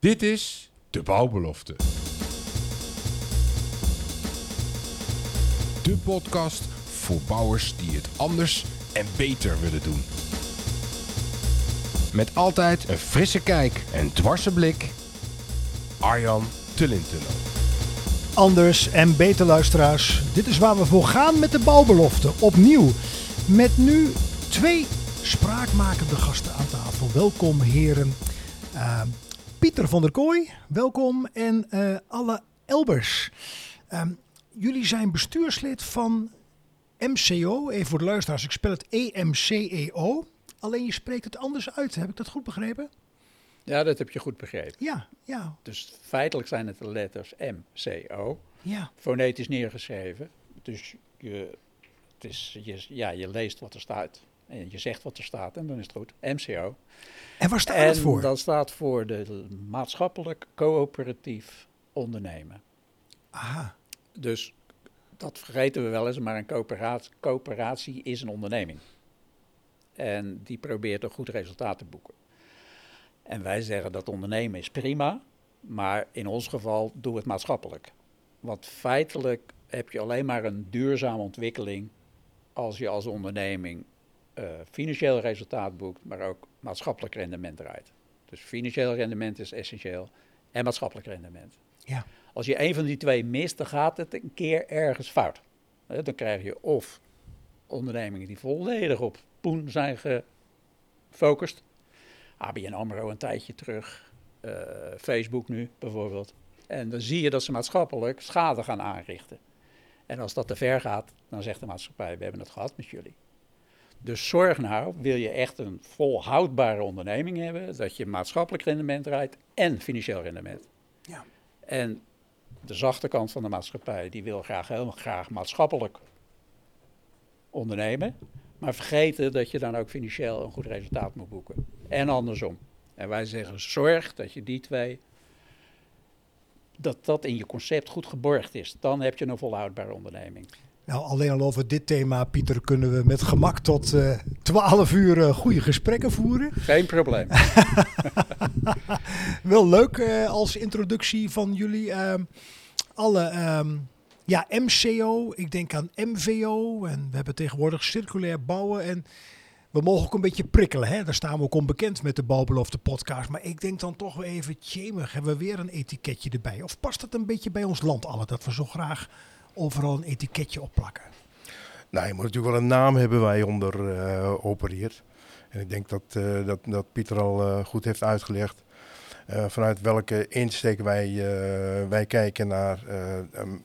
Dit is De Bouwbelofte. De podcast voor bouwers die het anders en beter willen doen. Met altijd een frisse kijk en dwarse blik. Arjan Tullintunnel. Anders en beter luisteraars. Dit is waar we voor gaan met de bouwbelofte. Opnieuw. Met nu twee spraakmakende gasten aan tafel. Welkom heren. Uh, Pieter van der Kooi, welkom. En uh, alle Elbers. Uh, jullie zijn bestuurslid van MCO. Even voor de luisteraars, ik spel het EMCEO. Alleen je spreekt het anders uit. Heb ik dat goed begrepen? Ja, dat heb je goed begrepen. Ja, ja. Dus feitelijk zijn het de letters M, C, O. Ja. Fonetisch neergeschreven. Dus je, het is, je, ja, je leest wat er staat. En je zegt wat er staat en dan is het goed. MCO. En waar staat en dat voor? dat staat voor de maatschappelijk coöperatief ondernemen. Aha. Dus dat vergeten we wel eens, maar een coöperatie, coöperatie is een onderneming. En die probeert een goed resultaat te boeken. En wij zeggen dat ondernemen is prima, maar in ons geval doe het maatschappelijk. Want feitelijk heb je alleen maar een duurzame ontwikkeling als je als onderneming financieel resultaat boekt, maar ook maatschappelijk rendement draait. Dus financieel rendement is essentieel en maatschappelijk rendement. Ja. Als je een van die twee mist, dan gaat het een keer ergens fout. Dan krijg je of ondernemingen die volledig op poen zijn gefocust. ABN AMRO een tijdje terug, uh, Facebook nu bijvoorbeeld. En dan zie je dat ze maatschappelijk schade gaan aanrichten. En als dat te ver gaat, dan zegt de maatschappij, we hebben het gehad met jullie. Dus zorg nou, wil je echt een volhoudbare onderneming hebben, dat je maatschappelijk rendement draait en financieel rendement. Ja. En de zachte kant van de maatschappij, die wil graag heel graag maatschappelijk ondernemen, maar vergeten dat je dan ook financieel een goed resultaat moet boeken. En andersom. En wij zeggen, zorg dat je die twee, dat dat in je concept goed geborgd is. Dan heb je een volhoudbare onderneming. Nou, alleen al over dit thema, Pieter, kunnen we met gemak tot uh, 12 uur uh, goede gesprekken voeren. Geen probleem. Wel leuk uh, als introductie van jullie. alle um, ja, MCO, ik denk aan MVO en we hebben tegenwoordig circulair bouwen en we mogen ook een beetje prikkelen. Hè? Daar staan we ook onbekend met de Bouwbelofte podcast. Maar ik denk dan toch wel even, tjemig, hebben we weer een etiketje erbij? Of past het een beetje bij ons land alle, dat we zo graag overal een etiketje opplakken? Nou, je moet natuurlijk wel een naam hebben waar je onder uh, opereert. En ik denk dat, uh, dat, dat Pieter al uh, goed heeft uitgelegd. vanuit welke insteek wij, wij kijken naar, um,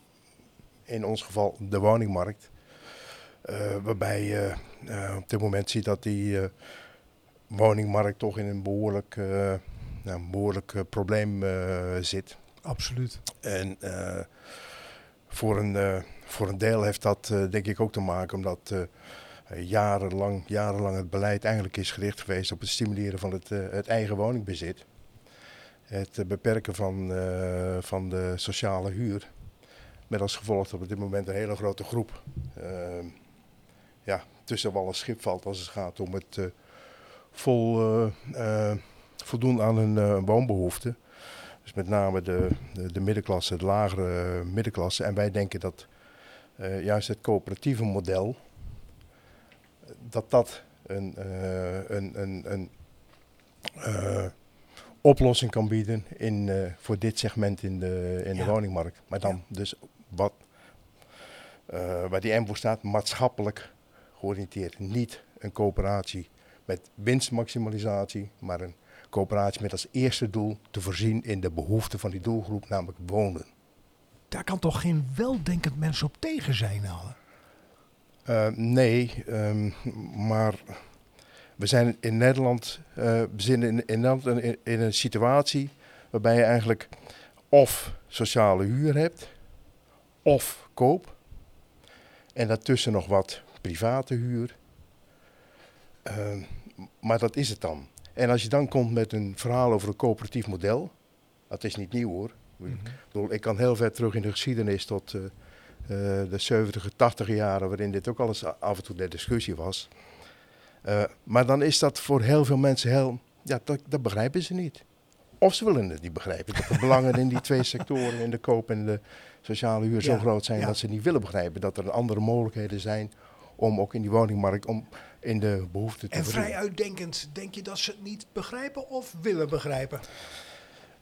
in ons geval, de woningmarkt. waarbij je op dit moment ziet dat die woningmarkt toch in een behoorlijk, nou, een behoorlijk probleem zit. Absoluut. En voor een, uh, voor een deel heeft dat uh, denk ik ook te maken omdat uh, jarenlang, jarenlang het beleid eigenlijk is gericht geweest op het stimuleren van het, het eigen woningbezit. Het beperken van, van de sociale huur. Met als gevolg dat op dit moment een hele grote groep ja, tussen wal en schip valt als het gaat om het vol voldoen aan hun woonbehoeften. Dus met name de, de, de, middenklasse, de lagere middenklasse. En wij denken dat uh, juist het coöperatieve model, dat dat een, uh, een, een, een uh, oplossing kan bieden in, voor dit segment in de, in ja. de woningmarkt. Maar dan ja. dus wat, waar die M voor staat, maatschappelijk georiënteerd. Niet een coöperatie met winstmaximalisatie, maar een coöperatie met als eerste doel te voorzien in de behoeften van die doelgroep, namelijk wonen. Daar kan toch geen weldenkend mens op tegen zijn? Uh, nee, um, maar we zijn in Nederland, uh, we zijn in, in, in, in een situatie waarbij je eigenlijk of sociale huur hebt, of koop. En daartussen nog wat private huur. Uh, maar dat is het dan. En als je dan komt met een verhaal over een coöperatief model, dat is niet nieuw hoor. Mm -hmm. ik, bedoel, ik kan heel ver terug in de geschiedenis tot uh, uh, de 70, 80 jaren, waarin dit ook al eens af en toe de discussie was. Uh, maar dan is dat voor heel veel mensen heel, ja, dat, dat begrijpen ze niet. Of ze willen het niet begrijpen. Dat de belangen in die twee sectoren, in de koop en de sociale huur, zo groot zijn ja. dat ze niet willen begrijpen. Dat er andere mogelijkheden zijn om ook in die woningmarkt om in de behoefte te En vrij uitdenkend, denk je dat ze het niet begrijpen of willen begrijpen?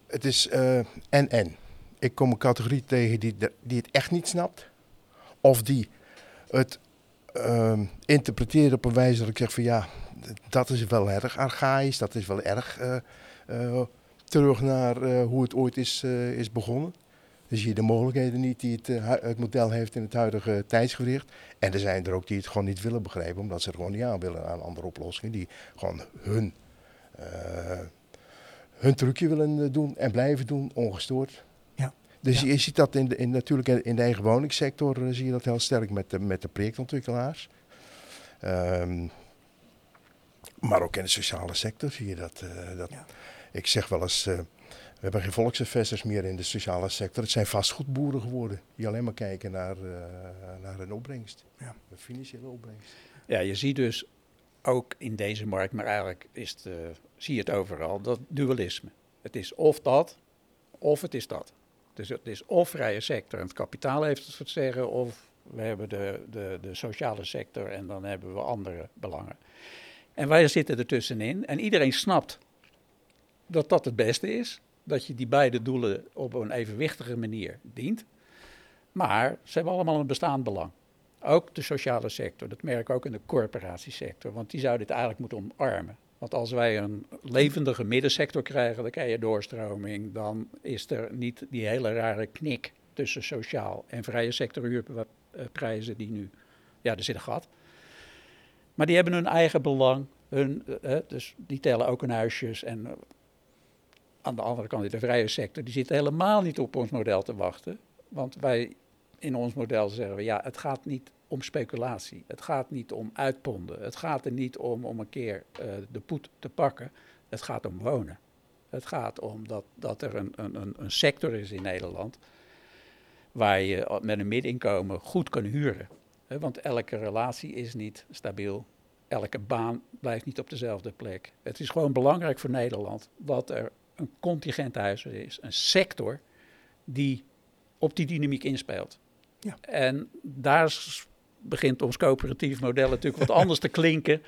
Het is eh, en en. Ik kom een categorie tegen die, die het echt niet snapt. Of die het ehm interpreteert op een wijze dat ik zeg van ja, dat is wel erg archaïs. Dat is wel erg eh, eh, terug naar eh, hoe het ooit is, eh, is begonnen. Dan zie je de mogelijkheden niet die het, eh, het model heeft in het huidige tijdsgericht. En er zijn er ook die het gewoon niet willen begrijpen, omdat ze er gewoon niet aan willen aan andere oplossingen. Die gewoon hun eh, hun trucje willen eh, doen en blijven doen, ongestoord. Ja. Dus Ja. je ziet dat in de, in, natuurlijk in de eigen woningsector zie je dat heel sterk met de, met de projectontwikkelaars. Ehm, maar ook in de sociale sector zie je dat. dat Ja. Ik zeg wel eens, we hebben geen volksinvestors meer in de sociale sector. Het zijn vastgoedboeren geworden die alleen maar kijken naar, eh, naar een opbrengst. Ja. Een financiële opbrengst. Ja, je ziet dus ook in deze markt, maar eigenlijk is het, eh, zie je het overal, dat dualisme. Het is of dat, of het is dat. Dus het is of vrije sector en het kapitaal heeft het voor te zeggen, of we hebben de, de, de sociale sector en dan hebben we andere belangen. En wij zitten ertussenin en iedereen snapt dat dat het beste is, dat je die beide doelen op een evenwichtige manier dient. Maar ze hebben allemaal een bestaand belang. Ook de sociale sector, dat merk ik ook in de corporatiesector, want die zou dit eigenlijk moeten omarmen. Want als wij een levendige middensector krijgen, dan krijg je doorstroming, dan is er niet die hele rare knik tussen sociaal en vrije sector huurprijzen die nu, ja, er zit een gat. Maar die hebben hun eigen belang, hun, eh, eh, dus die tellen ook hun huisjes. En eh, aan de andere kant, de vrije sector, die zit helemaal niet op ons model te wachten. Want wij in ons model zeggen we, ja, het gaat niet om speculatie. Het gaat niet om uitponden. Het gaat er niet om om een keer eh, de poet te pakken. Het gaat om wonen. Het gaat om dat, dat er een, een, een- sector is in Nederland waar je met een middeninkomen goed kan huren. Want elke relatie is niet stabiel. Elke baan blijft niet op dezelfde plek. Het is gewoon belangrijk voor Nederland dat er een contingent huizen is, een sector die op die dynamiek inspeelt. Ja. En daar begint ons coöperatief model natuurlijk wat anders te klinken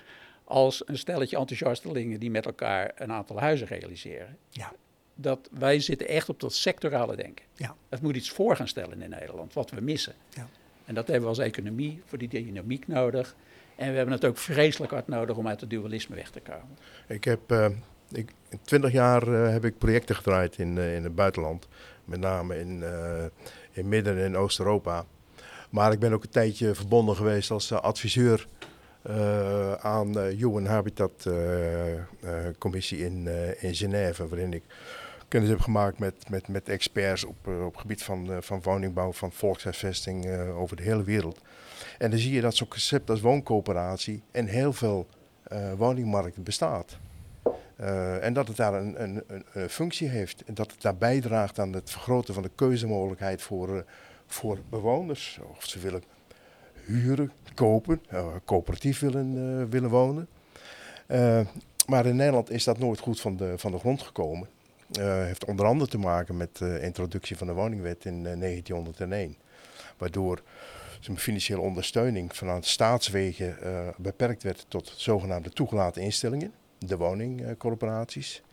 als een stelletje enthousiastelingen die met elkaar een aantal huizen realiseren. Ja. Dat wij zitten echt op dat sectorale denken. Ja. Het moet iets voor gaan stellen in Nederland, wat we missen. Ja. En dat hebben we als economie voor die dynamiek nodig. En we hebben het ook vreselijk hard nodig om uit het dualisme weg te komen. Ik heb eh, ik, in 20 jaar eh, heb ik projecten gedraaid in, eh, in het buitenland. Met name in, eh, in Midden- en Oost-Europa. Maar ik ben ook een tijdje verbonden geweest als adviseur aan de UN Habitat Commissie in, in Genève. Waarin ik kennis heb gemaakt met, met, met experts op, op gebied van, van woningbouw, van volkshuisvesting over de hele wereld. En dan zie je dat zo'n concept als wooncoöperatie in heel veel woningmarkten bestaat. Eh, en dat het daar een, een, een, functie heeft. En dat het daar bijdraagt aan het vergroten van de keuzemogelijkheid voor, eh, voor bewoners. Of ze willen huren, kopen, eh, coöperatief willen, willen wonen. Maar in Nederland is dat nooit goed van de, van de grond gekomen. Heeft onder andere te maken met de introductie van de woningwet in eh, 1901. Waardoor zijn financiële ondersteuning vanuit staatswegen beperkt werd tot zogenaamde toegelaten instellingen, de woningcorporaties.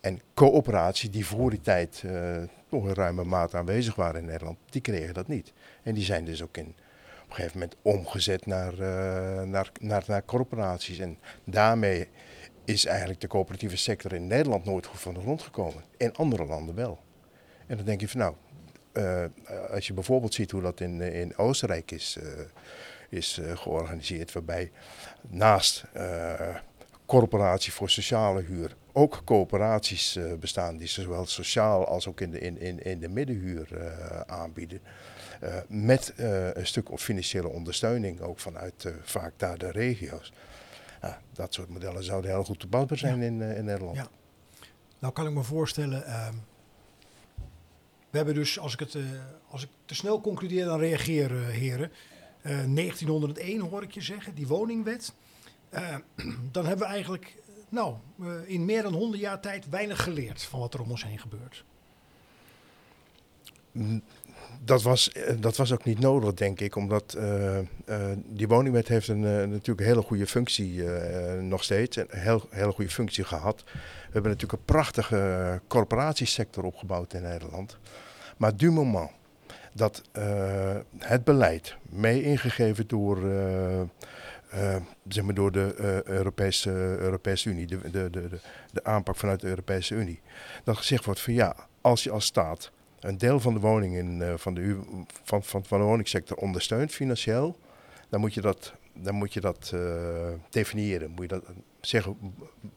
En coöperaties die voor die tijd eh, nog in ruime mate aanwezig waren in Nederland, die kregen dat niet. En die zijn dus ook in, op een gegeven moment omgezet naar, eh, naar, naar, naar corporaties. En daarmee is eigenlijk de coöperatieve sector in Nederland nooit goed van de grond gekomen. In andere landen wel. En dan denk je van nou, eh, als je bijvoorbeeld ziet hoe dat in, eh, in Oostenrijk is, eh, is eh, georganiseerd, waarbij naast eh, corporatie voor sociale huur ook coöperaties eh, bestaan die zowel sociaal als ook in de, in, in, in de middenhuur eh, aanbieden. Eh, met een stuk financiële ondersteuning ook vanuit vaak daar de regio's. Dat soort modellen zouden heel goed toepasbaar zijn in, in Nederland. Ja. Nou kan ik me voorstellen, ehm, we hebben dus, als ik, het, als ik te snel concludeer, dan reageren heren. Eh, 1901 hoor ik je zeggen, die woningwet. Eh, dan hebben we eigenlijk nou, eh, in meer dan 100 jaar tijd weinig geleerd van wat er om ons heen gebeurt. Dat was, eh, dat was ook niet nodig, denk ik, omdat die woningwet heeft een, natuurlijk een hele goede functie nog steeds, een heel, hele goede functie gehad. We hebben natuurlijk een prachtige corporatiesector opgebouwd in Nederland. Maar du moment dat het beleid, mee ingegeven door uh, zeg maar door de uh, Europese, Europese Unie, de, de, de, de, aanpak vanuit de Europese Unie. Dat gezegd wordt van ja, als je als staat een deel van de woningen uh, van, de, van, van, van de woningsector ondersteunt financieel, dan moet je dat, dan moet je dat definiëren. Moet je dat zeggen,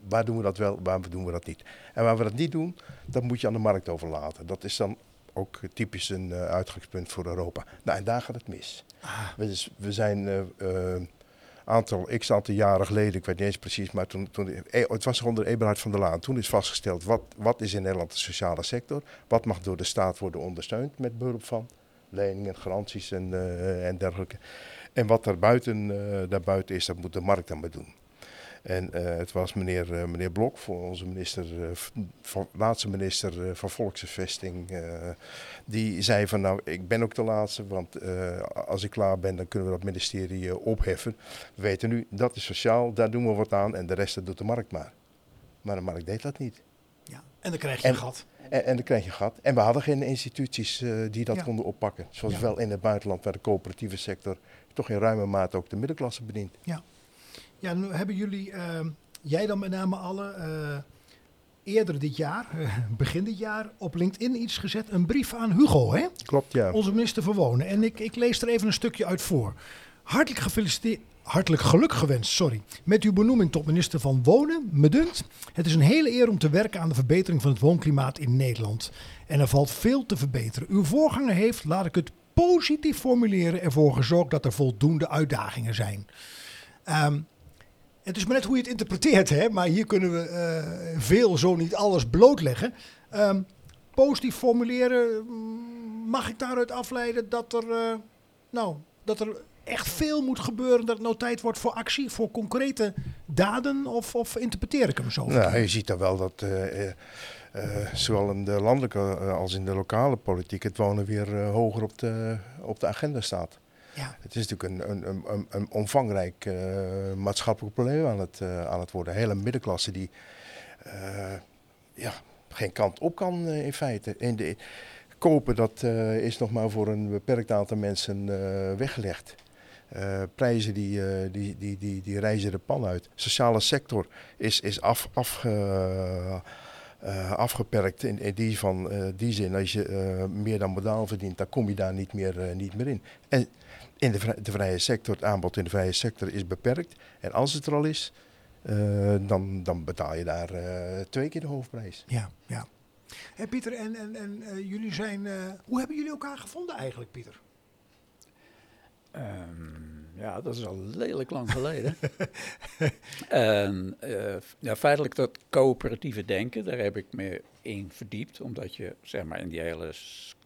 waar doen we dat wel, waar doen we dat niet. En waar we dat niet doen, dat moet je aan de markt overlaten. Dat is dan ook typisch een uitgangspunt voor Europa. Nou, en daar gaat het mis. Ah. We, we zijn aantal, x aantal jaren geleden, ik weet niet eens precies, maar toen, toen eh, het was onder Eberhard van der Laan. Toen is vastgesteld wat, wat is in Nederland de sociale sector, wat mag door de staat worden ondersteund met behulp van leningen, garanties en, uh, en dergelijke. En wat daarbuiten, uh, daarbuiten is, dat moet de markt dan maar doen. En uh, het was meneer, uh, meneer Blok, voor onze minister, uh, van, laatste minister van Volkshuisvesting, die zei van nou, ik ben ook de laatste, want als ik klaar ben, dan kunnen we dat ministerie opheffen. We weten nu, dat is sociaal, daar doen we wat aan en de rest dat doet de markt maar. Maar de markt deed dat niet. Ja, en dan krijg je een gat. En, en, dan krijg je een gat. En we hadden geen instituties die dat ja. konden oppakken. Zoals ja. wel in het buitenland, waar de coöperatieve sector toch in ruime mate ook de middenklasse bedient. Ja. Ja, nu hebben jullie, uh, jij dan met name alle, uh, eerder dit jaar, begin dit jaar, op LinkedIn iets gezet. Een brief aan Hugo, hè? Klopt, ja. Onze minister van Wonen. En ik, ik lees er even een stukje uit voor. Hartelijk gefeliciteerd. Hartelijk geluk gewenst, sorry. Met uw benoeming tot minister van Wonen, me dunkt. Het is een hele eer om te werken aan de verbetering van het woonklimaat in Nederland. En er valt veel te verbeteren. Uw voorganger heeft, laat ik het positief formuleren, ervoor gezorgd dat er voldoende uitdagingen zijn. Um, het is maar net hoe je het interpreteert, hè? maar hier kunnen we uh, veel, zo niet alles blootleggen. Um, positief formuleren, mag ik daaruit afleiden dat er, uh, nou, dat er echt veel moet gebeuren, dat het nou tijd wordt voor actie, voor concrete daden, of, of interpreteer ik hem zo? Nou, je ziet dan wel dat uh, zowel in de landelijke als in de lokale politiek het wonen weer hoger op de, op de agenda staat. Ja. Het is natuurlijk een, een, een, een omvangrijk uh, maatschappelijk probleem aan het, uh, aan het worden. Een hele middenklasse die uh, ja, geen kant op kan in feite. De, kopen dat is nog maar voor een beperkt aantal mensen weggelegd. prijzen die, die, die, die, die reizen de pan uit. Sociale sector is, is af, af, afgeperkt in, in, die, van, die zin. Als je meer dan modaal verdient, dan kom je daar niet meer, niet meer in. En in de, vrije, de vrije sector, het aanbod in de vrije sector is beperkt. En als het er al is, uh, dan, dan betaal je daar uh, twee keer de hoofdprijs. Ja, ja. Hey Pieter, en, en, en uh, jullie zijn. hoe hebben jullie elkaar gevonden eigenlijk, Pieter? Um, ja, dat is al lelijk lang geleden. en, ja, feitelijk dat coöperatieve denken, daar heb ik me in verdiept. Omdat je zeg maar in die hele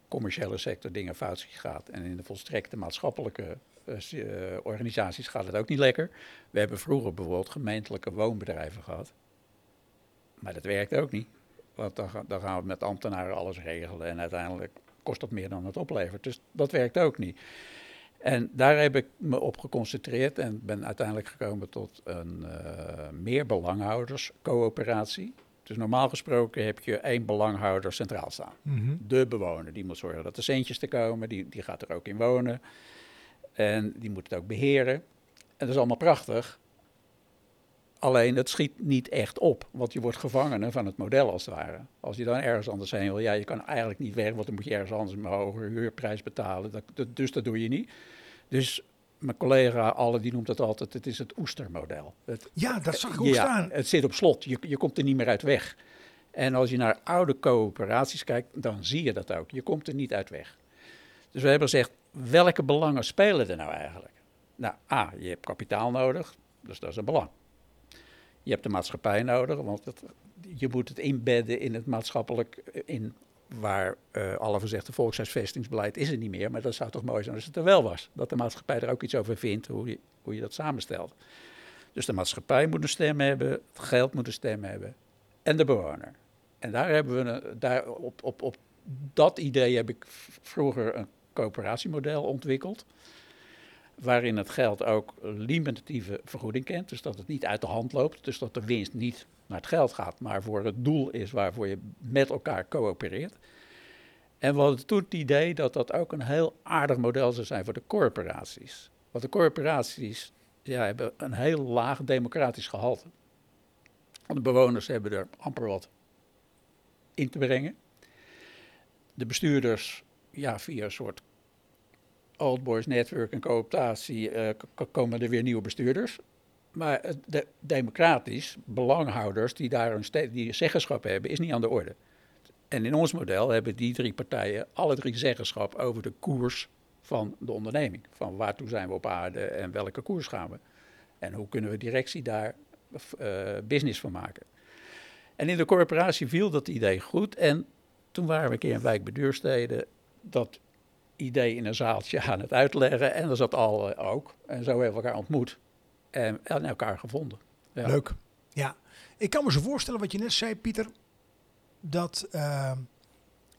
commerciële sector dingen fout gaat. En in de volstrekte maatschappelijke uh, organisaties gaat het ook niet lekker. We hebben vroeger bijvoorbeeld gemeentelijke woonbedrijven gehad. Maar dat werkt ook niet. Want dan, dan gaan we met ambtenaren alles regelen. En uiteindelijk kost dat meer dan het oplevert. Dus dat werkt ook niet. En daar heb ik me op geconcentreerd en ben uiteindelijk gekomen tot een uh, meer belanghouderscoöperatie. Dus normaal gesproken heb je één belanghouder centraal staan. Mhm. De bewoner, die moet zorgen dat er centjes te komen, die, die gaat er ook in wonen. En die moet het ook beheren. En dat is allemaal prachtig. Alleen het schiet niet echt op, want je wordt gevangene van het model als het ware. Als je dan ergens anders heen wil, ja, je kan eigenlijk niet weg, want dan moet je ergens anders een hogere huurprijs betalen. Dat, dus dat doe je niet. Dus mijn collega Alle, die noemt het altijd, het is het oestermodel. Het, ja, dat zag ik ook ja, staan. Het zit op slot, je, je komt er niet meer uit weg. En als je naar oude coöperaties kijkt, dan zie je dat ook. Je komt er niet uit weg. Dus we hebben gezegd, welke belangen spelen er nou eigenlijk? Nou, A, je hebt kapitaal nodig, dus dat is een belang. Je hebt de maatschappij nodig, want je moet het inbedden in het maatschappelijk, in waar uh, alle gezegde volkshuisvestingsbeleid is er niet meer. Maar dat zou toch mooi zijn als het er wel was. Dat de maatschappij er ook iets over vindt, hoe je, hoe je dat samenstelt. Dus de maatschappij moet een stem hebben, het geld moet een stem hebben en de bewoner. En daar hebben we een, daar op, op, op dat idee heb ik vroeger een coöperatiemodel ontwikkeld. Waarin het geld ook limitatieve vergoeding kent. Dus dat het niet uit de hand loopt. Dus dat de winst niet naar het geld gaat, maar voor het doel is waarvoor je met elkaar coöpereert. En we hadden toen het idee dat dat ook een heel aardig model zou zijn voor de corporaties. Want de corporaties ja, hebben een heel laag democratisch gehalte. De bewoners hebben er amper wat in te brengen. De bestuurders, ja, via een soort old boys network en cooptatie, uh, komen er weer nieuwe bestuurders. Maar de, democratisch, belanghouders die daar een die zeggenschap hebben, is niet aan de orde. En in ons model hebben die drie partijen alle drie zeggenschap over de koers van de onderneming. Van waartoe zijn we op aarde en welke koers gaan we. En hoe kunnen we directie daar uh, business van maken. En in de corporatie viel dat idee goed. En toen waren we een keer in Wijk bij Duurstede dat idee in een zaaltje aan het uitleggen. En dat zat al uh, ook. En zo hebben we elkaar ontmoet en, en elkaar gevonden. Ja. Leuk. Ja, ik kan me zo voorstellen wat je net zei, Pieter. Dat, uh,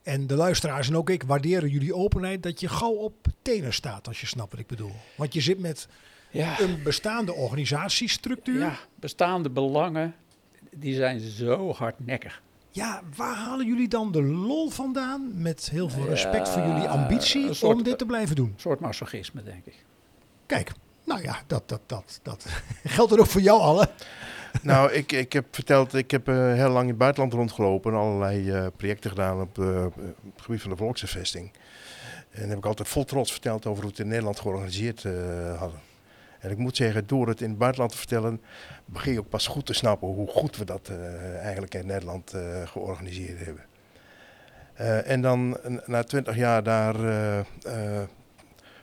en de luisteraars en ook ik waarderen jullie openheid, dat je gauw op tenen staat, als je snapt wat ik bedoel. Want je zit met ja. een bestaande organisatiestructuur. Ja, bestaande belangen, die zijn zo hardnekkig. Ja, waar halen jullie dan de lol vandaan? Met heel veel respect voor jullie ambitie om dit te blijven doen. Een soort masochisme, denk ik. Kijk, nou ja, dat, dat, dat, dat geldt er ook voor jou allen. Nou, ik, ik heb verteld, ik heb uh, heel lang in het buitenland rondgelopen en allerlei uh, projecten gedaan op uh, het gebied van de volkshuisvesting. En heb ik altijd vol trots verteld over hoe we het in Nederland georganiseerd hadden. En ik moet zeggen, door het in het buitenland te vertellen, begin je ook pas goed te snappen hoe goed we dat eigenlijk in Nederland georganiseerd hebben. en dan na twintig jaar daar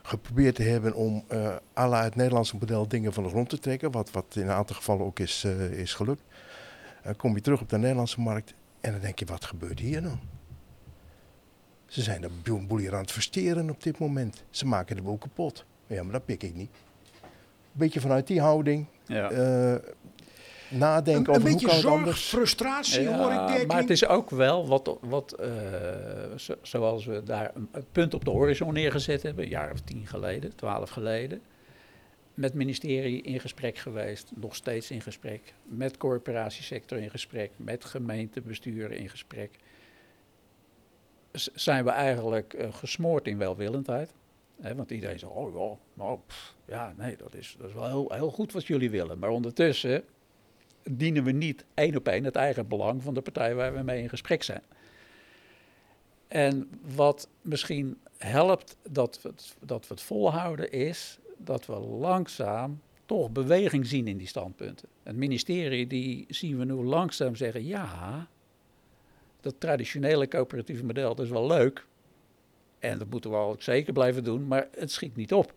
geprobeerd te hebben om à la het Nederlandse model dingen van de grond te trekken. Wat, wat in een aantal gevallen ook is, is gelukt. Kom je terug op de Nederlandse markt en dan denk je, wat gebeurt hier nou? Ze zijn de boel hier aan het versteren op dit moment. Ze maken de boel kapot. Ja, maar dat pik ik niet. Beetje vanuit die houding. Ja. Uh, nadenken een, over hoe kan het anders. frustratie ja, hoor ik. Maar het is ook wel wat, wat uh, zo, zoals we daar een, een, punt op de horizon neergezet hebben, een jaar of tien geleden, twaalf geleden. Met het ministerie in gesprek geweest, nog steeds in gesprek. Met corporatiesector in gesprek, met gemeentebesturen in gesprek. Zijn we eigenlijk uh, gesmoord in welwillendheid. Want iedereen zegt, oh ja, nou, pff, ja, nee, dat is, dat is wel heel, heel goed wat jullie willen. Maar ondertussen dienen we niet één op één het eigen belang van de partij waar we mee in gesprek zijn. En wat misschien helpt dat we het, dat we het volhouden is dat we langzaam toch beweging zien in die standpunten. Het ministerie die zien we nu langzaam zeggen, ja, dat traditionele coöperatieve model dat is wel leuk. En dat moeten we ook zeker blijven doen, maar het schiet niet op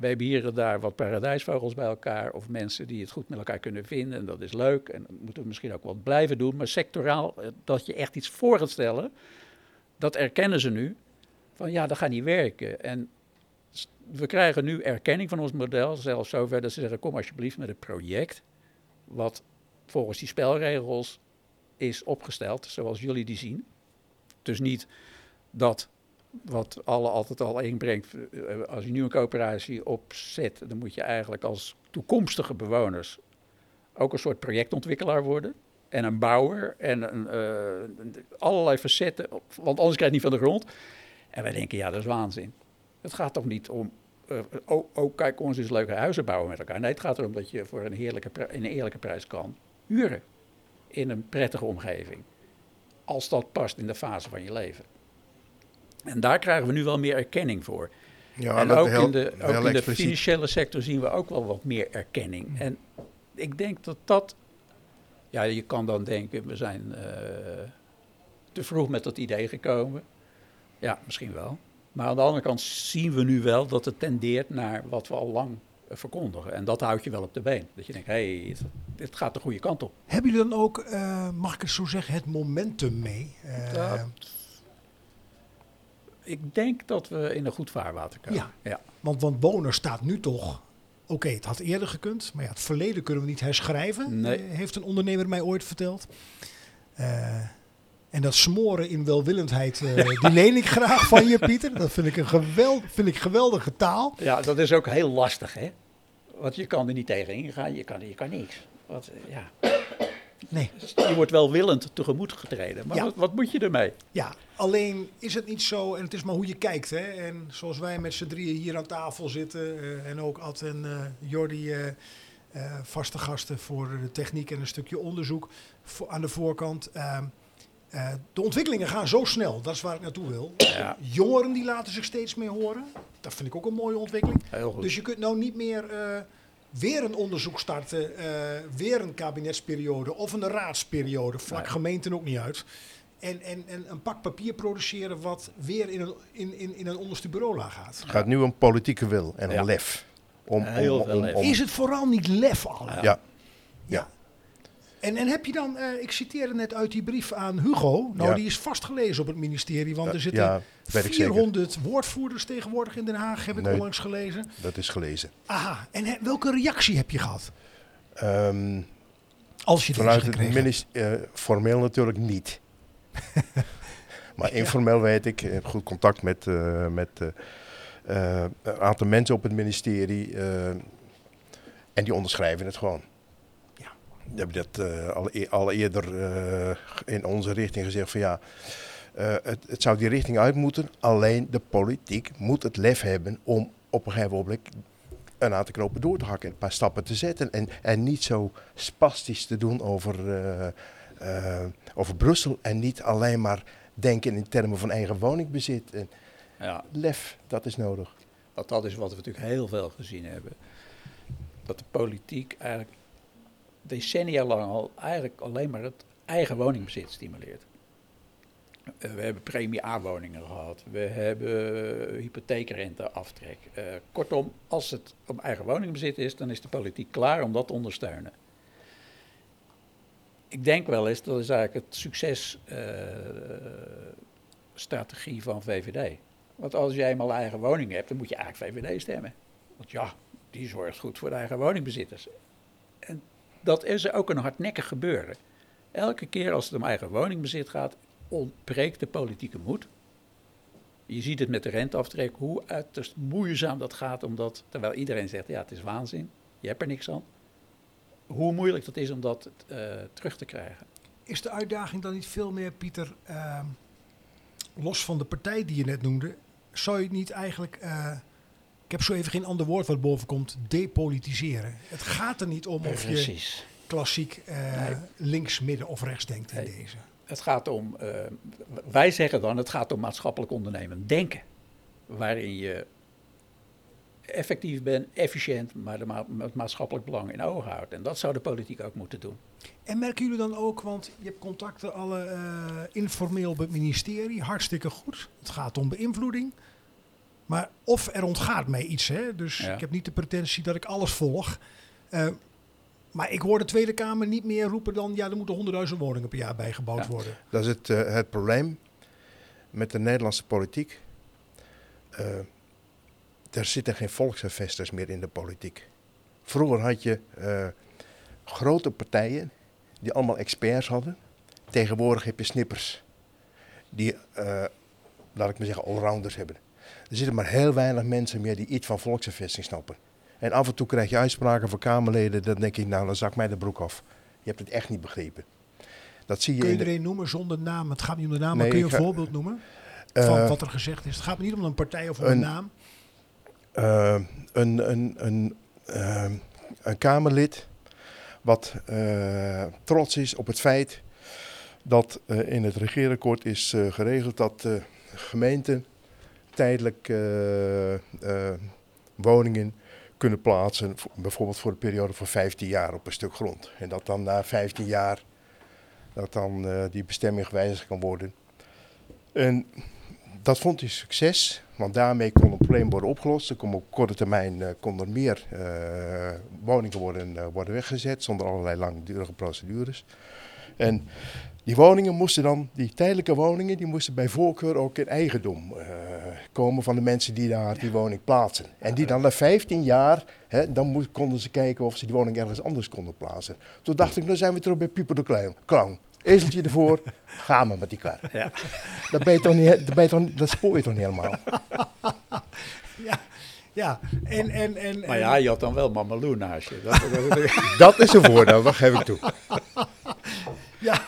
we hebben hier en daar wat paradijsvogels bij elkaar. Of mensen die het goed met elkaar kunnen vinden. En dat is leuk. En dat moeten we misschien ook wat blijven doen. Maar sectoraal, eh, dat je echt iets voor gaat stellen. Dat erkennen ze nu. Van ja, dat gaat niet werken. En we krijgen nu erkenning van ons model. Zelfs zover dat ze zeggen: kom alsjeblieft met een project. Wat volgens die spelregels is opgesteld. Zoals jullie die zien. Dus niet dat wat alle altijd al inbrengt. Eh, als je nu een coöperatie opzet, dan moet je eigenlijk als toekomstige bewoners ook een soort projectontwikkelaar worden. En een bouwer en een, uh, allerlei facetten, want anders krijg je niet van de grond. En wij denken, ja, dat is waanzin. Het gaat toch niet om, uh, oh, kijk, ons is leuke huizen bouwen met elkaar. Nee, het gaat erom dat je voor een, heerlijke, een eerlijke prijs kan huren. In een prettige omgeving. Als dat past in de fase van je leven. En daar krijgen we nu wel meer erkenning voor. Ja, en ook, in de, ook in de financiële sector zien we ook wel wat meer erkenning. En ik denk dat dat. Ja, je kan dan denken, we zijn uh, te vroeg met dat idee gekomen. Ja, misschien wel. Maar aan de andere kant zien we nu wel dat het tendeert naar wat we al lang uh, verkondigen. En dat houdt je wel op de been. Dat je denkt, hé, hey, dit gaat de goede kant op. Hebben jullie dan ook, uh, mag ik het zo zeggen, het momentum mee? Dat ik denk dat we in een goed vaarwater komen. Ja, ja. Want, want Boner staat nu toch Oké, het had eerder gekund, maar ja, het verleden kunnen we niet herschrijven, Nee. eh, heeft een ondernemer mij ooit verteld. Eh, en dat smoren in welwillendheid, eh, die leen ik graag van je, Pieter. Dat vind ik een geweld, vind ik geweldige taal. Ja, dat is ook heel lastig, hè? Want je kan er niet tegen ingaan, je kan, je kan niks. Wat, ja. Nee. Je wordt wel willend tegemoet getreden, maar Ja. wat, wat moet je ermee? Ja, alleen is het niet zo, en het is maar hoe je kijkt. Hè? En zoals wij met z'n drieën hier aan tafel zitten, eh, en ook Ad en eh, Jordi, eh, vaste gasten voor de techniek en een stukje onderzoek voor, aan de voorkant. Ehm, eh, de ontwikkelingen gaan zo snel, dat is waar ik naartoe wil. Ja. Jongeren die laten zich steeds meer horen, dat vind ik ook een mooie ontwikkeling. Heel goed. Dus je kunt nou niet meer weer een onderzoek starten, eh, weer een kabinetsperiode of een raadsperiode, vlak Nee. gemeenten ook niet uit. En, en, en een pak papier produceren wat weer in een, in, in, in een onderste bureaulaag gaat. Het gaat nu om politieke wil en om Ja. lef. Om, om, om, Is het vooral niet lef al? Ja. ja. Ja. En, en heb je dan, eh, ik citeerde net uit die brief aan Hugo, nou Ja. die is vastgelezen op het ministerie, want er zitten ja, weet ik zeker. 400 woordvoerders tegenwoordig in Den Haag, heb ik Nee. onlangs gelezen. Dat is gelezen. Aha, en he- welke reactie heb je gehad? Ehm, Als je deze vanuit het ministerie, formeel natuurlijk niet. maar informeel weet ik, ik heb goed contact met, eh, met eh, eh, een aantal mensen op het ministerie. eh, en die onderschrijven het gewoon. Die hebben dat eh, al, e- al eerder eh, in onze richting gezegd van ja, eh, het, het zou die richting uit moeten. Alleen de politiek moet het lef hebben om op een gegeven moment een aantal knopen door te hakken en een paar stappen te zetten. En, en niet zo spastisch te doen over, over Brussel en niet alleen maar denken in termen van eigen woningbezit. En Ja, lef, dat is nodig. want dat is wat we natuurlijk heel veel gezien hebben. Dat de politiek eigenlijk decennia lang al eigenlijk alleen maar het eigen woningbezit stimuleert. Eh, we hebben premie A-woningen gehad. We hebben hypotheekrenteaftrek. Eh kortom, als het om eigen woningbezit is, dan is de politiek klaar om dat te ondersteunen. Ik denk wel eens, dat is eigenlijk het successtrategie van VVD. Want als jij eenmaal eigen woning hebt, dan moet je eigenlijk VVD stemmen. Want ja, die zorgt goed voor de eigen woningbezitters. Dat is ook een hardnekkig gebeuren. Elke keer als het om eigen woningbezit gaat, ontbreekt de politieke moed. Je ziet het met de renteaftrek, hoe uiterst moeizaam dat gaat, omdat, terwijl iedereen zegt, ja, het is waanzin, je hebt er niks aan. Hoe moeilijk dat is om dat eh, terug te krijgen. Is de uitdaging dan niet veel meer, Pieter, ehm, los van de partij die je net noemde, zou je het niet eigenlijk, eh, ik heb zo even geen ander woord wat boven komt, depolitiseren? Het gaat er niet om of je Precies. klassiek eh, Nee. links, midden of rechts denkt in Nee. deze. Het gaat om, eh, wij zeggen dan, het gaat om maatschappelijk ondernemen denken. Waarin je effectief bent, efficiënt, maar de ma- het maatschappelijk belang in ogen houdt. En dat zou de politiek ook moeten doen. En merken jullie dan ook, want je hebt contacten alle eh, informeel op het ministerie, hartstikke goed. Het gaat om beïnvloeding. Maar of er ontgaat mij iets, hè? dus Ja. ik heb niet de pretentie dat ik alles volg. Eh, maar ik hoor de Tweede Kamer niet meer roepen dan, ja, er moeten honderdduizend woningen per jaar bijgebouwd Ja. worden. Dat is het, eh, het probleem met de Nederlandse politiek. Eh, er zitten geen volksinvestors meer in de politiek. Vroeger had je eh, grote partijen die allemaal experts hadden. Tegenwoordig heb je snippers die, eh, laat ik maar zeggen, allrounders hebben. Er zitten maar heel weinig mensen meer die iets van volksinvesting snappen. En af en toe krijg je uitspraken van Kamerleden, dan denk ik, nou, dan zak mij de broek af. Je hebt het echt niet begrepen. Dat zie je Kun je er de, noemen zonder naam? Het gaat niet om de naam, maar kun je een ga- voorbeeld noemen van Eh, wat er gezegd is? Het gaat me niet om een partij of om een, een- naam. eh, een, een, een, eh, een Kamerlid wat trots is op het feit dat in het regeerakkoord is geregeld dat gemeenten tijdelijk eh, eh, woningen kunnen plaatsen, voor- bijvoorbeeld voor een periode van 15 jaar op een stuk grond. En dat dan na 15 jaar dat dan eh, die bestemming gewijzigd kan worden. En dat vond hij succes, want daarmee kon het probleem worden opgelost. Er kon op korte termijn eh, kon er meer woningen worden, worden weggezet zonder allerlei langdurige procedures. En die woningen moesten dan, die tijdelijke woningen, die moesten bij voorkeur ook in eigendom eh, komen van de mensen die daar die woning plaatsen. En die dan na 15 jaar, hè, dan moest, konden ze kijken of ze die woning ergens anders konden plaatsen. Toen dacht ik, dan zijn we terug bij Pieper de Clown. Ezeltje ervoor, gaan we met die kar. Ja. Dat, ben je toch niet, dat, ben je toch, dat spoor je toch niet helemaal? Ja, ja. En, en, en, Maar ja, je had dan wel Mama Lou naast je. Dat, dat- Dat is een voordeel, dat geef ik toe. ja.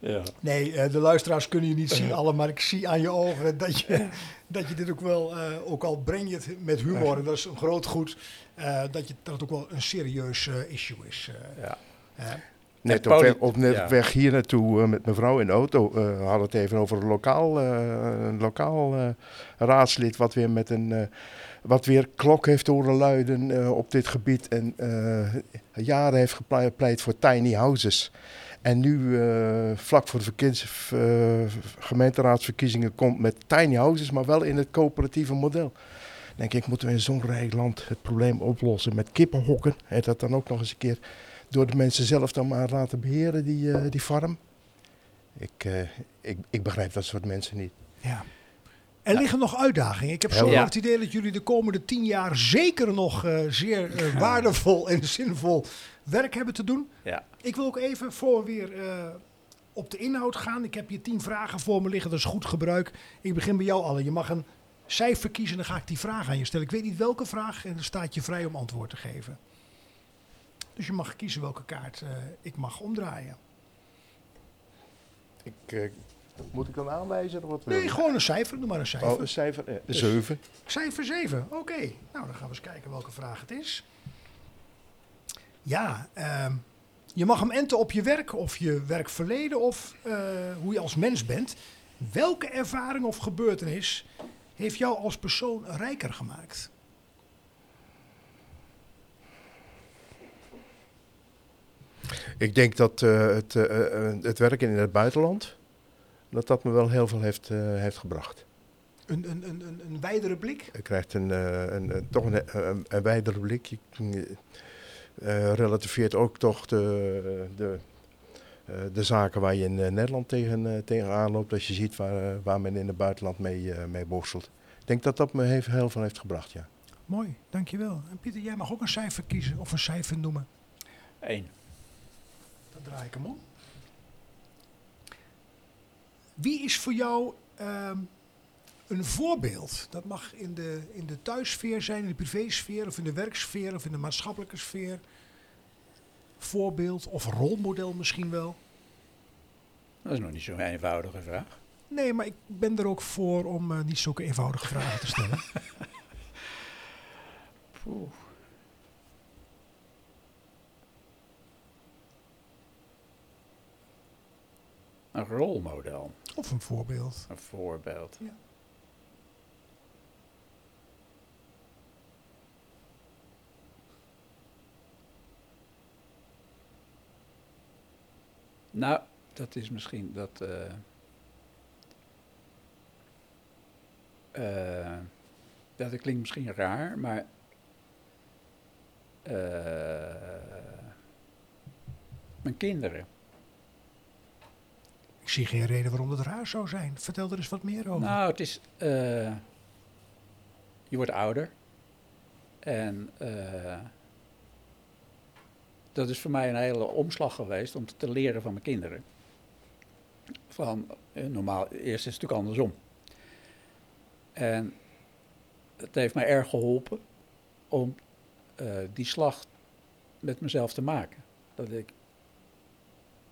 Ja. Nee, eh, de luisteraars kunnen je niet zien alle, maar ik zie aan je ogen dat je, dat je dit ook wel, eh, ook al breng je het met humor, en dat is een groot goed, eh, dat, je, dat het ook wel een serieus eh, issue is. Ja. Net op weg, op net ja. op weg hier naartoe met mijn vrouw in de auto eh hadden we het even over een lokaal, eh, een lokaal eh, raadslid wat weer met een eh, wat weer klok heeft horen luiden eh, op dit gebied en eh, jaren heeft gepleit voor tiny houses. En nu eh, vlak voor de verkiez- eh, gemeenteraadsverkiezingen komt met tiny houses, maar wel in het coöperatieve model. Denk ik, moeten we in zo'n rijk land het probleem oplossen met kippenhokken. En dat dan ook nog eens een keer door de mensen zelf dan maar laten beheren, die, eh, die farm. Ik, ik, ik begrijp dat soort mensen niet. Ja. Er liggen nog uitdagingen. Ik heb zo Ja. het idee dat jullie de komende tien jaar zeker nog eh, zeer eh, waardevol en zinvol werk hebben te doen. Ja. Ik wil ook even voor we weer eh, op de inhoud gaan. Ik heb hier tien vragen voor me liggen, dat is goed gebruik. Ik begin bij jou, Alle. Je mag een cijfer kiezen en dan ga ik die vraag aan je stellen. Ik weet niet welke vraag en dan staat je vrij om antwoord te geven. Dus je mag kiezen welke kaart eh, ik mag omdraaien. Ik, eh, moet ik dan aanwijzen? Of wat Nee, gewoon een cijfer. Doe maar een cijfer. Oh, een cijfer? Eh, een zeven. Cijfer 7, oké. Nou, dan gaan we eens kijken welke vraag het is. Ja, ehm, je mag hem enten op je werk of je werkverleden of eh, hoe je als mens bent. Welke ervaring of gebeurtenis heeft jou als persoon rijker gemaakt? Ik denk dat eh, het, eh, eh, het werken in het buitenland, dat dat me wel heel veel heeft, eh, heeft gebracht. Een, een, een, een, een wijdere blik? Je krijgt een, eh, een, een- toch een, een, een wijdere blik. Je eh, relativeert ook toch de, de, eh, de zaken waar je in eh, Nederland tegen, eh, tegenaan loopt. Als je ziet waar, eh, waar men in het buitenland mee, eh, mee worstelt. Ik denk dat dat me heeft, heel veel heeft gebracht, ja. Mooi, dankjewel. En Pieter, jij mag ook een cijfer kiezen of een cijfer noemen. Eén. Dan draai ik hem om. Wie is voor jou ehm, een voorbeeld? Dat mag in de, in de thuissfeer zijn, in de privésfeer of in de werksfeer of in de maatschappelijke sfeer. Voorbeeld of rolmodel misschien wel. Dat is nog niet zo'n eenvoudige vraag. Nee, maar ik ben er ook voor om eh, niet zulke eenvoudige vragen te stellen. Poeh. Een rolmodel, Of een voorbeeld. een voorbeeld. Ja. Nou, dat is misschien dat. eh eh, dat klinkt misschien raar, maar. eh, mijn kinderen. Zie geen reden waarom dat raar zou zijn. Vertel er eens wat meer over. Nou, het is. eh, je wordt ouder. En. eh, dat is voor mij een hele omslag geweest om te leren van mijn kinderen. Van, eh, normaal, eerst is het natuurlijk andersom. En het heeft mij erg geholpen om die slag met mezelf te maken. Dat ik,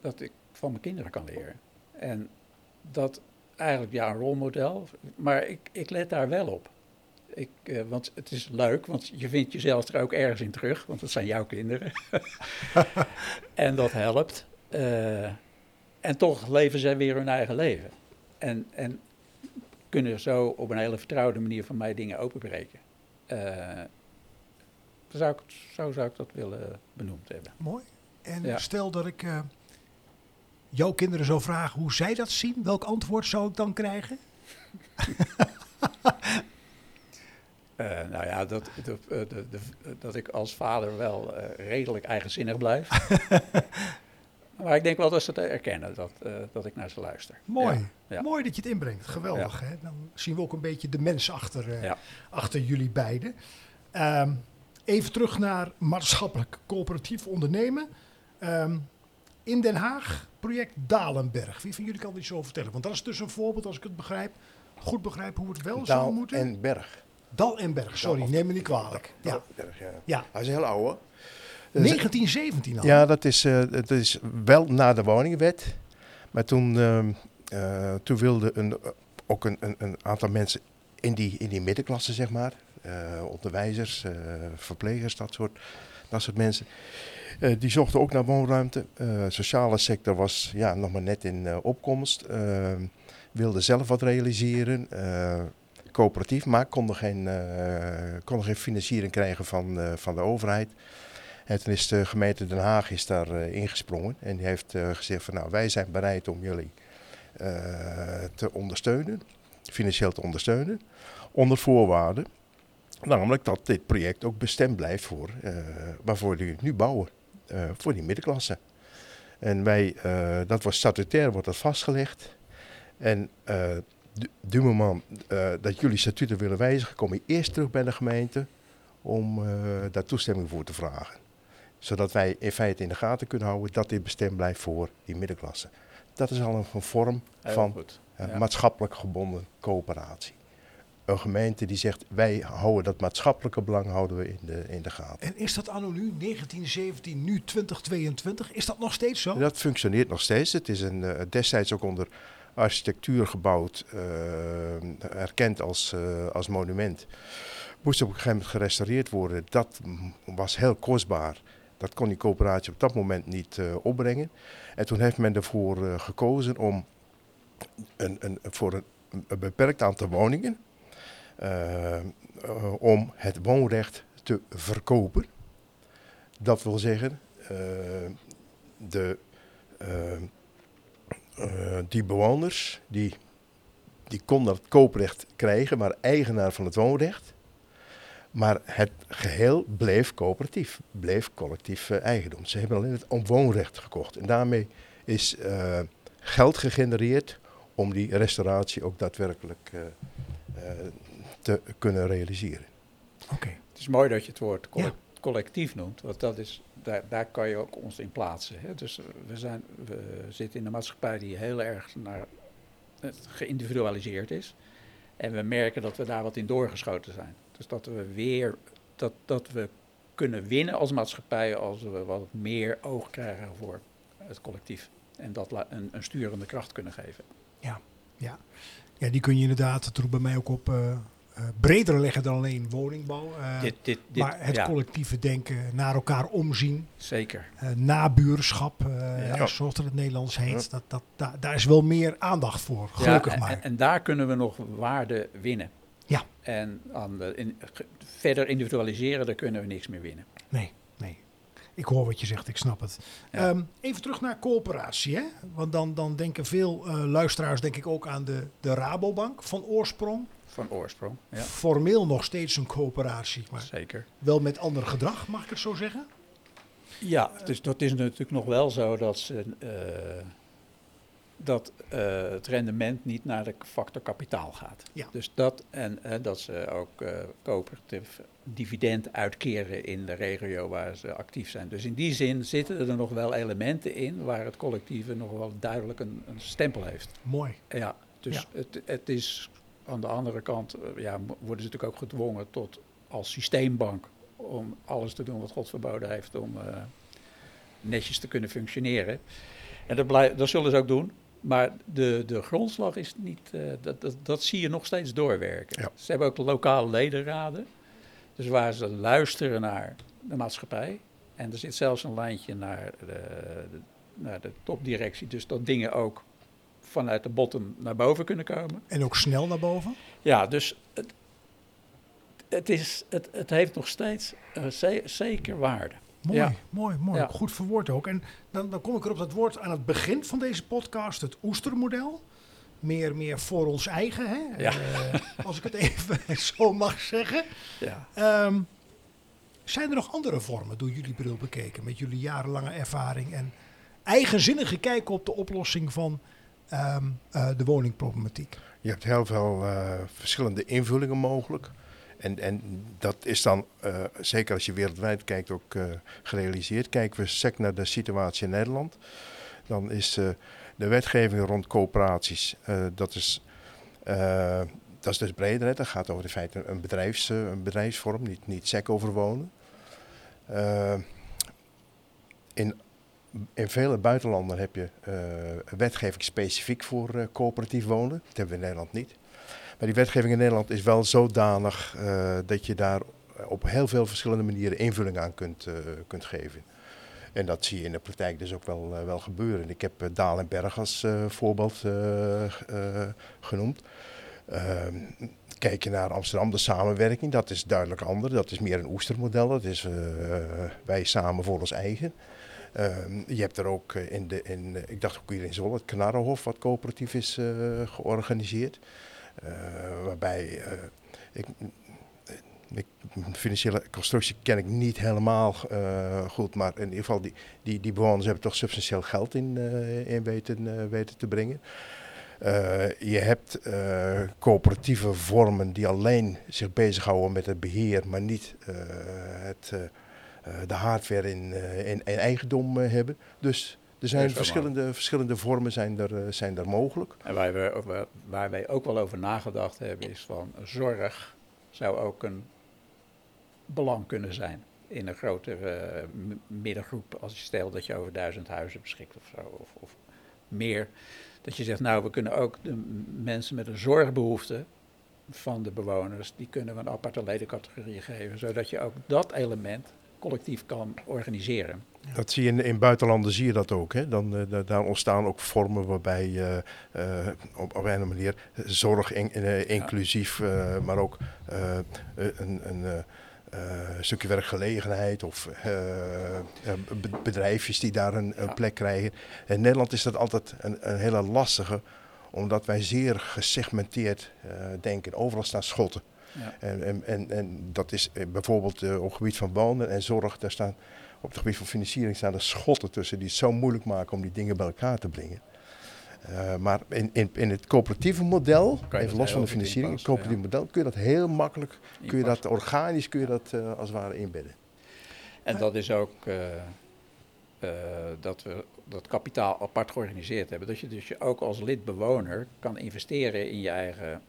dat ik van mijn kinderen kan leren. En dat eigenlijk, ja, een rolmodel. Maar ik, ik let daar wel op. Ik, eh, want het is leuk, want je vindt jezelf er ook ergens in terug, want dat zijn jouw kinderen. en dat helpt. Eh, en toch leven zij weer hun eigen leven. En, en kunnen zo op een hele vertrouwde manier van mij dingen openbreken. Eh, zo, zou ik, zo zou ik dat willen benoemd hebben. Mooi. En Ja. stel dat ik jouw kinderen zou vragen hoe zij dat zien, welk antwoord zou ik dan krijgen? Eh, nou ja, dat, dat, eh, de- de- dat ik als vader wel eh, redelijk eigenzinnig blijf. Maar ik denk wel dat ze het erkennen dat, dat ik naar ze luister. Mooi. Ja, ja. Mooi dat je het inbrengt. Geweldig. Hè? Dan zien we ook een beetje de mens achter, achter jullie beiden. Ehm, even terug naar maatschappelijk coöperatief ondernemen. Ehm, in Den Haag, project Dalenberg. Wie van jullie kan er iets over vertellen? Want dat is dus een voorbeeld, als ik het begrijp, goed begrijp hoe het wel zou moeten. en Berg. Dal en Berg, sorry, neem me niet kwalijk. Ja. Dalberg, ja. Ja. Hij is heel oude. Dus- 1917 al. Ja, dat is, eh, het is wel na de woningenwet. Maar toen, eh, toen wilden een, ook een, een, een aantal mensen in die, in die middenklasse, zeg maar. eh, onderwijzers, eh, verplegers, dat soort, dat soort mensen. eh, die zochten ook naar woonruimte. Eh sociale sector was ja, nog maar net in eh, opkomst. wilde zelf wat realiseren. coöperatief, maar konden geen, konden geen financiering krijgen van, van de overheid. En is de gemeente Den Haag is daar ingesprongen en die heeft gezegd van nou wij zijn bereid om jullie te ondersteunen, financieel te ondersteunen, onder voorwaarden. Namelijk dat dit project ook bestemd blijft voor eh, waarvoor jullie nu bouwen, eh, voor die middenklasse. En wij, eh, dat was statutair, wordt dat vastgelegd. En du- moment dat jullie statuten willen wijzigen, kom je eerst terug bij de gemeente om daar toestemming voor te vragen zodat wij in feite in de gaten kunnen houden dat dit bestemd blijft voor die middenklasse. Dat is al een, vorm Heel van Ja. maatschappelijk gebonden coöperatie. Een gemeente die zegt wij houden dat maatschappelijke belang houden we in de, in de gaten. En is dat anno nu, 1917, nu 2022? Is dat nog steeds zo? Dat functioneert nog steeds. Het is een, eh, destijds ook onder architectuur gebouwd, eh, erkend als, eh, als monument. Moest op een gegeven moment gerestaureerd worden. Dat was heel kostbaar. Dat kon die coöperatie op dat moment niet opbrengen. En toen heeft men ervoor gekozen om een, een, voor een, een beperkt aantal woningen, om het woonrecht te verkopen. Dat wil zeggen, eh, de, eh, eh, die bewoners die, die konden het kooprecht krijgen, maar eigenaar van het woonrecht. Maar het geheel bleef coöperatief, bleef collectief eh, eigendom. Ze hebben alleen het woonrecht gekocht. En daarmee is eh, geld gegenereerd om die restauratie ook daadwerkelijk eh, eh, te kunnen realiseren. Oké. Het is mooi dat je het woord Ja. collectief noemt, want dat is, daar, daar kan je ook ons in plaatsen. Hè? Dus eh, we, zijn, we zitten in een maatschappij die heel erg naar het geïndividualiseerd is. En we merken dat we daar wat in doorgeschoten zijn. Dus dat we weer, dat, dat we kunnen winnen als maatschappij als we wat meer oog krijgen voor het collectief. En dat een, een sturende kracht kunnen geven. Ja, ja. ja, die kun je inderdaad, dat roept bij mij ook op, eh, breder leggen dan alleen woningbouw. Eh, dit, dit, dit, maar het ja, collectieve denken, naar elkaar omzien, zeker. eh, nabuurschap, eh, Ja. zoals het in het Nederlands heet. Dat, dat, da- daar is wel meer aandacht voor, gelukkig ja, maar. En, en daar kunnen we nog waarde winnen. Ja. En aan de, in, ge- verder individualiseren, daar kunnen we niks meer winnen. Nee, nee. Ik hoor wat je zegt, ik snap het. Ja. Ehm, even terug naar coöperatie. Hè? Want dan, dan denken veel eh, luisteraars denk ik ook aan de, de Rabobank van oorsprong. Van oorsprong. Ja, Formeel nog steeds een coöperatie, maar zeker. wel met ander gedrag, mag ik het zo zeggen? Ja, dus dat is natuurlijk nog wel zo dat, ze, eh, dat eh, het rendement niet naar de factor kapitaal gaat. Ja. Dus dat en dat ze ook eh coöperatief dividend uitkeren in de regio waar ze actief zijn. Dus in die zin zitten er nog wel elementen in waar het collectieve nog wel duidelijk een, een stempel heeft. Mooi. Ja, dus Ja. Het, het is aan de andere kant, eh, ja, worden ze natuurlijk ook gedwongen tot als systeembank om alles te doen wat God verboden heeft om eh, netjes te kunnen functioneren. En dat, blij, dat zullen ze ook doen. Maar de, de grondslag is niet, eh, dat, dat, dat zie je nog steeds doorwerken. Ja. Ze hebben ook lokale ledenraden, dus waar ze luisteren naar de maatschappij. En er zit zelfs een lijntje naar de, naar de topdirectie, dus dat dingen ook vanuit de bottom naar boven kunnen komen. En ook snel naar boven? Ja, dus het, het, is, het, het heeft nog steeds eh, ze- zeker waarde. Mooi, Ja. mooi, mooi. Ja. Goed verwoord ook. En dan, dan kom ik er op dat woord aan het begin van deze podcast, het oestermodel. Meer, meer voor ons eigen, hè? Ja. Eh, als ik het even zo mag zeggen. Ja. Ehm, zijn er nog andere vormen door jullie bril bekeken, met jullie jarenlange ervaring en eigenzinnige kijk op de oplossing van ehm, eh, de woningproblematiek. Je hebt heel veel eh, verschillende invullingen mogelijk. En, en dat is dan, eh, zeker als je wereldwijd kijkt, ook eh, gerealiseerd. Kijken we sec naar de situatie in Nederland, dan is eh, de wetgeving rond coöperaties, eh, dat, is, eh, dat is dus breder. Dat gaat over in feite een, bedrijfs, eh, een bedrijfsvorm, niet, niet sec over wonen. Eh, in, in vele buitenlanden heb je wetgeving specifiek voor coöperatief wonen. Dat hebben we in Nederland niet. Maar die wetgeving in Nederland is wel zodanig dat je daar op heel veel verschillende manieren invulling aan kunt, kunt geven. En dat zie je in de praktijk dus ook wel, eh, wel gebeuren. Ik heb eh, Daal en Berg als eh, voorbeeld genoemd. Ehm, kijk je naar Amsterdam, de samenwerking, dat is duidelijk anders. Dat is meer een oestermodel. Dat is wij samen voor ons eigen. Ehm, je hebt er ook in, de, in, ik dacht ook hier in Zwolle, het Knarrenhof, wat coöperatief is georganiseerd. Waarbij ik, financiële constructie ken ik niet helemaal eh, goed, maar in ieder geval die, die, die bewoners hebben toch substantieel geld in, eh, in weten, eh, weten te brengen. Je hebt coöperatieve vormen die alleen zich bezighouden met het beheer, maar niet het, de hardware in, in, in eigendom hebben. Dus er zijn verschillende, verschillende vormen zijn er, zijn er mogelijk. En waar, we, waar wij ook wel over nagedacht hebben, is van zorg zou ook een belang kunnen zijn in een grotere eh, middengroep. Als je stelt dat je over duizend huizen beschikt of zo, of, of meer. Dat je zegt, nou, we kunnen ook de mensen met een zorgbehoefte van de bewoners, die kunnen we een aparte ledencategorie geven, zodat je ook dat element collectief kan organiseren. Dat zie je in, in buitenlanden zie je dat ook. Hè? Dan, eh, da- daar ontstaan ook vormen waarbij eh, eh, op, op een manier zorg in- inclusief, maar ook een, een eh, eh, stukje werkgelegenheid of eh, eh, be- bedrijfjes die daar een, een plek krijgen. In Nederland is dat altijd een, een hele lastige, omdat wij zeer gesegmenteerd denken. Overal staan schotten. Ja. En, en, en, en dat is bijvoorbeeld op het gebied van wonen en zorg, daar staan op het gebied van financiering staan er schotten tussen die het zo moeilijk maken om die dingen bij elkaar te brengen. Eh, maar in, in, in het coöperatieve model, even los van de financiering, in het coöperatieve model kun je dat heel makkelijk, kun je dat organisch, kun je dat eh, als het ware inbedden. En dat is ook eh, eh, dat we dat kapitaal apart georganiseerd hebben. Dat je dus je ook als lidbewoner kan investeren in je eigen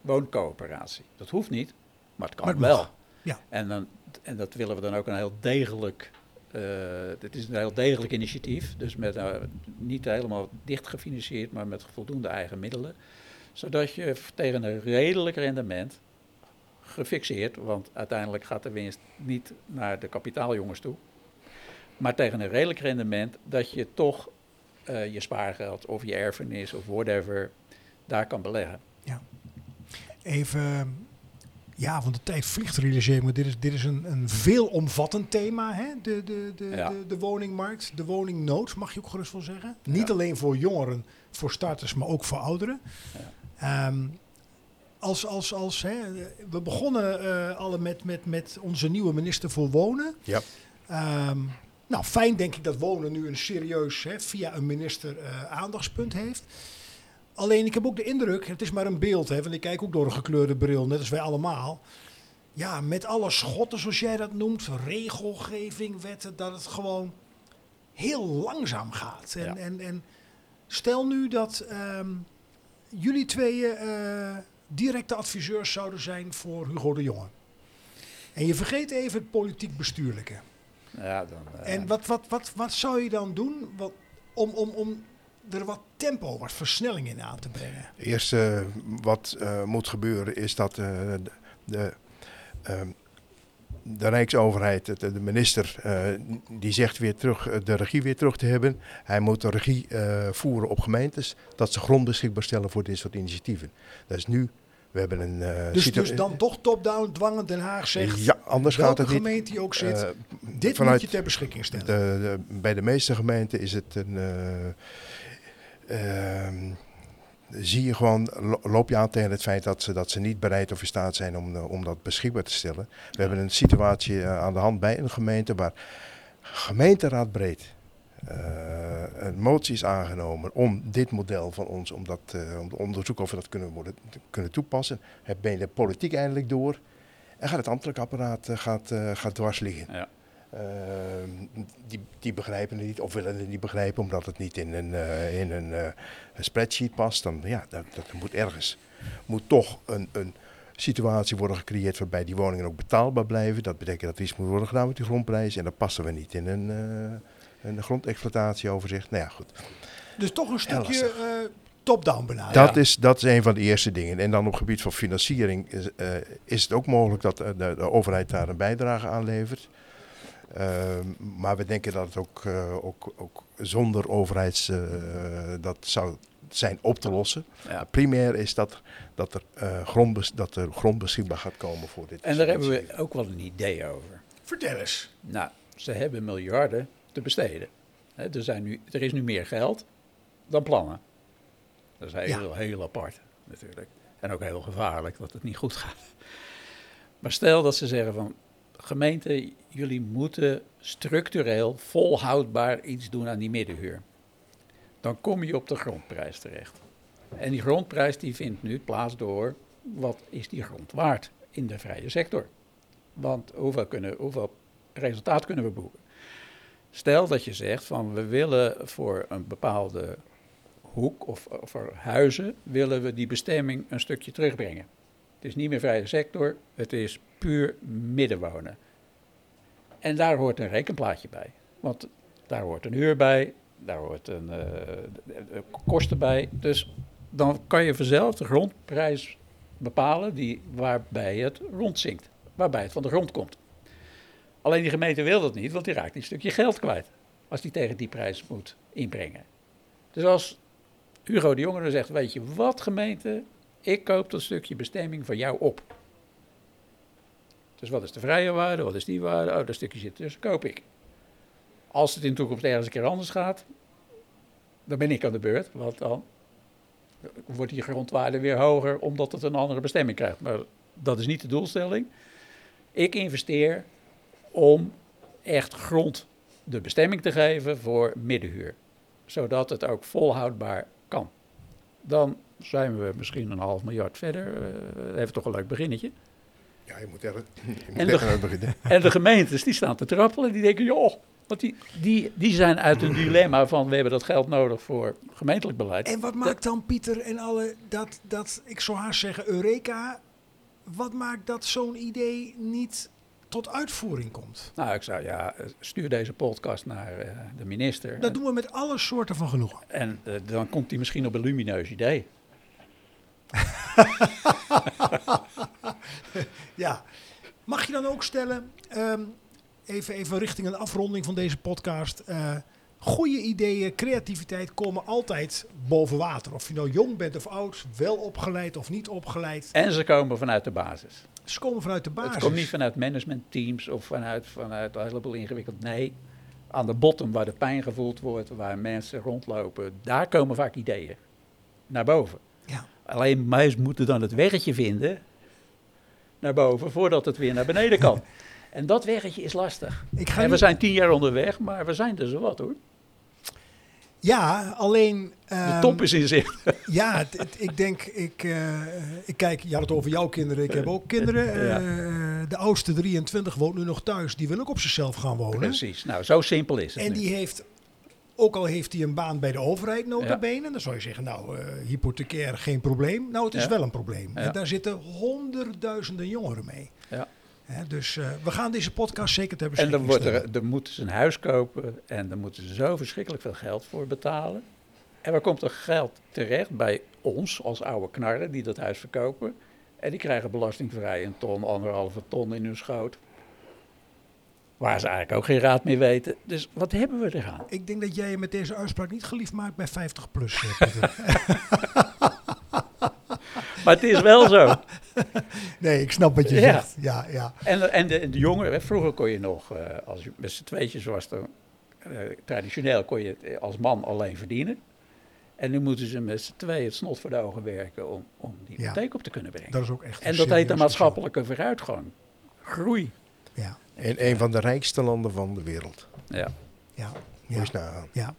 wooncoöperatie. Dat hoeft niet, maar het kan Maar het wel. ja. En, dan, en dat willen we dan ook een heel degelijk. Eh het is een heel degelijk initiatief, dus met, eh, niet helemaal dicht gefinancierd, maar met voldoende eigen middelen. Zodat je tegen een redelijk rendement gefixeerd, want uiteindelijk gaat de winst niet naar de kapitaaljongens toe. Maar tegen een redelijk rendement dat je toch eh, je spaargeld of je erfenis of whatever daar kan beleggen. Even, ja, want de tijd vliegt, realiseer ik me. Dit is, dit is een, een veelomvattend thema, hè? De, de, de, Ja. de, de woningmarkt, de woningnood, mag je ook gerust wel zeggen. Niet alleen voor jongeren, voor starters, maar ook voor ouderen. Ehm, als, als, als, hè, we begonnen eh alle met, met, met onze nieuwe minister voor Wonen. Ja. Ehm, nou, fijn denk ik dat wonen nu een serieus, hè, via een minister, eh, aandachtspunt heeft. Alleen ik heb ook de indruk, het is maar een beeld, hè, want ik kijk ook door een gekleurde bril, net als wij allemaal. Ja, met alle schotten, zoals jij dat noemt, regelgeving, wetten, dat het gewoon heel langzaam gaat. En, Ja. en, en stel nu dat ehm, jullie tweeën eh, directe adviseurs zouden zijn voor Hugo de Jonge. En je vergeet even het politiek-bestuurlijke. Ja, dan, eh, En wat, wat, wat, wat zou je dan doen wat, om, om, om er wat tempo, wat versnelling in aan te brengen? Eerst eh, wat eh, moet gebeuren is dat eh, de, de, ehm, de Rijksoverheid, de, de minister, die zegt weer terug, de regie weer terug te hebben. Hij moet de regie voeren op gemeentes, dat ze grond beschikbaar stellen voor dit soort initiatieven. Dat is nu, we hebben een... Dus, dus dan toch top-down dwangend Den Haag zegt, Ja, anders gaat het niet. gemeente je ook zit, dit vanuit moet je ter beschikking stellen. de, de- bij de meeste gemeenten is het een. Zie je gewoon, lo- loop je aan tegen het feit dat ze, dat ze niet bereid of in staat zijn om, eh, om dat beschikbaar te stellen. We hebben een situatie eh, aan de hand bij een gemeente waar gemeenteraadbreed eh, een motie is aangenomen om dit model van ons, om, dat, eh, om te onderzoeken of we dat kunnen, kunnen toepassen. Het ben je de politiek eindelijk door en gaat het ambtelijk apparaat gaat, gaat dwars liggen. Ja. Ehm, die, die begrijpen het niet of willen het niet begrijpen omdat het niet in een, eh, in een, eh, een spreadsheet past. Dan ja, dat, dat moet ergens. Moet toch een, een situatie worden gecreëerd waarbij die woningen ook betaalbaar blijven. Dat betekent dat er iets moet worden gedaan met die grondprijs. En dat passen we niet in een, eh, een grondexploitatieoverzicht. Nou ja, goed. Dus toch een stukje top-down benadering. Dat, is, dat is een van de eerste dingen. En dan op het gebied van financiering is, is het ook mogelijk dat de, de overheid daar een bijdrage aan levert. Ehm, maar we denken dat het ook, eh, ook, ook zonder overheids eh, dat zou zijn op te lossen. Ja. Primair is dat, dat, er, eh, grond, dat er grond beschikbaar gaat komen voor dit. En daar hebben we ook wel een idee over. Vertel eens. Nou, ze hebben miljarden te besteden. Hè, er, zijn nu, er is nu meer geld dan plannen. Dat is heel, heel apart natuurlijk. En ook heel gevaarlijk dat het niet goed gaat. Maar stel dat ze zeggen van... gemeente, jullie moeten structureel volhoudbaar iets doen aan die middenhuur. Dan kom je op de grondprijs terecht. En die grondprijs die vindt nu plaats door... wat is die grond waard in de vrije sector? Want hoeveel, kunnen, hoeveel resultaat kunnen we boeken? Stel dat je zegt van we willen voor een bepaalde hoek of, of voor huizen willen we die bestemming een stukje terugbrengen. Het is niet meer vrije sector, het is puur middenwonen. En daar hoort een rekenplaatje bij. Want daar hoort een huur bij, daar hoort een eh, kosten bij. Dus dan kan je vanzelf de grondprijs bepalen die, waarbij het rondzinkt. Waarbij het van de grond komt. Alleen die gemeente wil dat niet, want die raakt een stukje geld kwijt. Als die tegen die prijs moet inbrengen. Dus als Hugo de Jonge dan zegt, weet je wat gemeente, ik koop dat stukje bestemming van jou op. Dus wat is de vrije waarde, wat is die waarde? Oh, dat stukje zit tussen, koop ik. Als het in de toekomst ergens een keer anders gaat, dan ben ik aan de beurt. Want dan wordt die grondwaarde weer hoger omdat het een andere bestemming krijgt. Maar dat is niet de doelstelling. Ik investeer om echt grond de bestemming te geven voor middenhuur. Zodat het ook volhoudbaar kan. Dan zijn we misschien een half miljard verder. Uh, dat heeft toch een leuk beginnetje. Ja, je moet er, je moet En echt beginnen. En de gemeentes die staan te trappelen. Die denken, joh, want die, die, die zijn uit een dilemma van we hebben dat geld nodig voor gemeentelijk beleid. En wat maakt dan Pieter en alle dat, dat ik zou haast zeggen, Eureka, wat maakt dat zo'n idee niet tot uitvoering komt? Nou, ik zou ja, stuur deze podcast naar eh, de minister. Dat doen we met alle soorten van genoegen. En eh, dan komt hij misschien op een lumineus idee. Ja. Mag je dan ook stellen, ehm, even, even richting een afronding van deze podcast. eh goede ideeën, creativiteit komen altijd boven water. Of je nou jong bent of oud, wel opgeleid of niet opgeleid. En ze komen vanuit de basis. Ze komen vanuit de basis. Het komt niet vanuit managementteams of vanuit, vanuit een heleboel ingewikkeld. Nee, aan de bottom waar de pijn gevoeld wordt, waar mensen rondlopen, daar komen vaak ideeën naar boven. Alleen muis moeten dan het weggetje vinden naar boven voordat het weer naar beneden kan. En dat weggetje is lastig. Ik ga En we zijn tien jaar onderweg, maar we zijn er zo wat hoor. Ja, alleen... De ehm, top is in zicht. Ja, het- het- ik denk, ik, eh, ik kijk, je had het over jouw kinderen, ik heb ook kinderen. Ja. Eh, de oudste 23 woont nu nog thuis, die wil ook op zichzelf gaan wonen. Precies. Nou, zo simpel is het. En nu. die heeft, ook al heeft hij een baan bij de overheid nota bene, dan zou je zeggen, nou, eh hypothecair geen probleem. Nou, het is wel een probleem. En daar zitten honderdduizenden jongeren mee. Ja. Hè, dus eh, we gaan deze podcast zeker ter En dan, wordt stellen. er, dan moeten ze een huis kopen en dan moeten ze zo verschrikkelijk veel geld voor betalen. En waar komt er geld terecht? Bij ons als oude knarren die dat huis verkopen. En die krijgen belastingvrij een ton, anderhalve ton in hun schoot. Waar ze eigenlijk ook geen raad meer weten. Dus wat hebben we eraan? Ik denk dat jij je met deze uitspraak niet geliefd maakt bij 50 plus. eh. Maar het is wel zo. nee, ik snap wat je Ja. zegt. Ja, ja. En, de- en de, de jongeren, vroeger kon je nog, eh, als je met z'n tweetjes was, dan, eh, traditioneel kon je het als man alleen verdienen. En nu moeten ze met z'n tweeën het snot voor de ogen werken om, om die Ja. hypotheek op te kunnen brengen. Dat is ook echt en dat heet een maatschappelijke vooruitgang. Groei. Ja, In een van de rijkste landen van de wereld. Ja. ja. Moet je eens nagaan. Ja.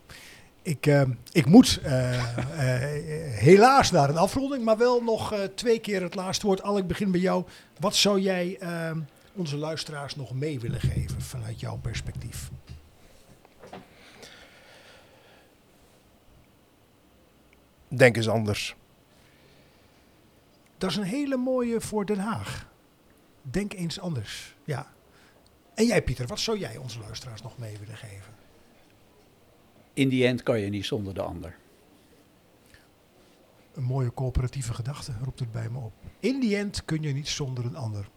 Ik, eh, ik moet eh, eh, helaas naar een afronding, maar wel nog eh, twee keer het laatste woord. Al, ik begin bij jou. Wat zou jij onze luisteraars nog mee willen geven vanuit jouw perspectief? Denk eens anders. Dat is een hele mooie voor Den Haag. Denk eens anders. Ja. En jij, Pieter, wat zou jij onze luisteraars nog mee willen geven? In die end kan je niet zonder de ander. Een mooie coöperatieve gedachte roept het bij me op. In die end kun je niet zonder een ander.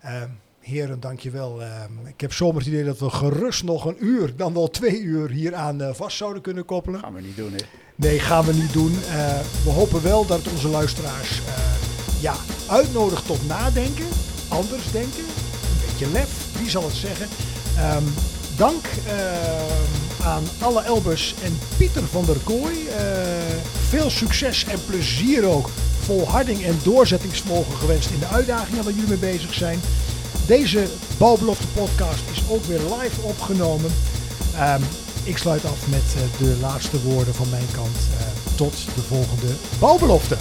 Ehm, heren, dankjewel. Ehm ik heb zomaar het idee dat we gerust nog een uur, dan wel twee uur hier aan eh, vast zouden kunnen koppelen. Gaan we niet doen, hè? Nee, gaan we niet doen. Eh, we hopen wel dat onze luisteraars eh, ja, uitnodigt tot nadenken, anders denken, een beetje lef, wie zal het zeggen. Ehm, dank ehm, aan alle Elbers en Pieter van der Kooi. Eh, veel succes en plezier ook, volharding en doorzettingsvermogen gewenst in de uitdagingen waar jullie mee bezig zijn. Deze Bouwbelofte podcast is ook weer live opgenomen. Ehm, ik sluit af met eh, de laatste woorden van mijn kant. Eh, tot de volgende bouwbelofte.